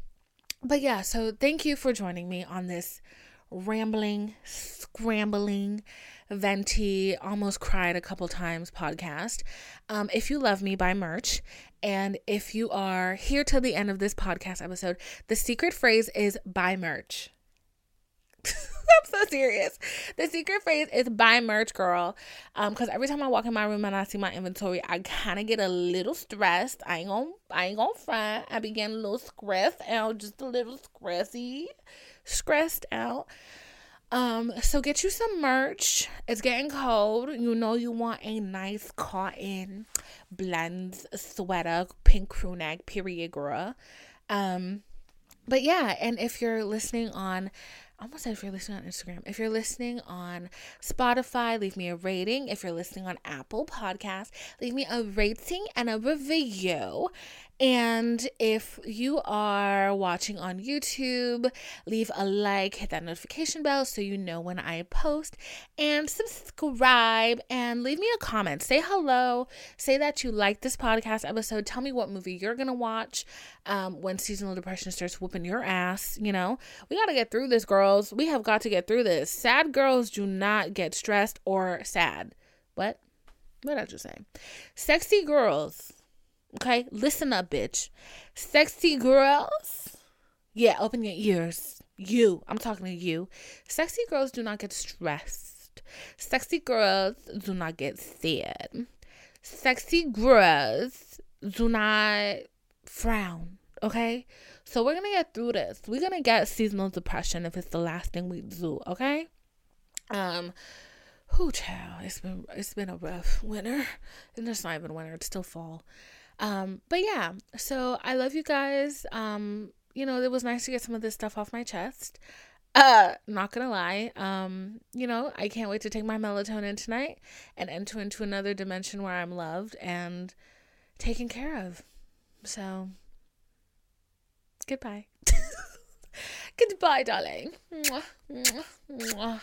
but yeah, so thank you for joining me on this rambling, scrambling, venti, almost cried a couple times podcast. Um, if you love me, buy merch. And if you are here till the end of this podcast episode, the secret phrase is buy merch. I'm so serious. The secret phrase is buy merch, girl. Um, cause every time I walk in my room and I see my inventory, I kind of get a little stressed. I ain't gonna, I ain't gonna front. I begin a little stressed out, just a little stressy stressed out. Um, so get you some merch. It's getting cold. You know you want a nice cotton blend sweater, pink crew neck, period, girl. Um, but yeah, and if you're listening on almost if you're listening on Instagram. If you're listening on Spotify, leave me a rating. If you're listening on Apple Podcasts, leave me a rating and a review. And if you are watching on YouTube, leave a like, hit that notification bell so you know when I post, and subscribe and leave me a comment. Say hello. Say that you like this podcast episode. Tell me what movie you're going to watch um, when seasonal depression starts whooping your ass. You know, we got to get through this, girls. We have got to get through this. Sad girls do not get stressed or sad. What? What did I just say? Sexy girls Okay, listen up, bitch. Sexy girls. Yeah, open your ears. You. I'm talking to you. Sexy girls do not get stressed. Sexy girls do not get sad. Sexy girls do not frown. Okay? So we're gonna get through this. We're gonna get seasonal depression if it's the last thing we do, okay? Um who child, it's been it's been a rough winter. And it's not even winter, it's still fall. Um, but yeah, so I love you guys. Um, you know, it was nice to get some of this stuff off my chest. Uh, not gonna lie. Um, you know, I can't wait to take my melatonin tonight and enter into another dimension where I'm loved and taken care of. So, goodbye. goodbye, darling. Mwah, mwah, mwah.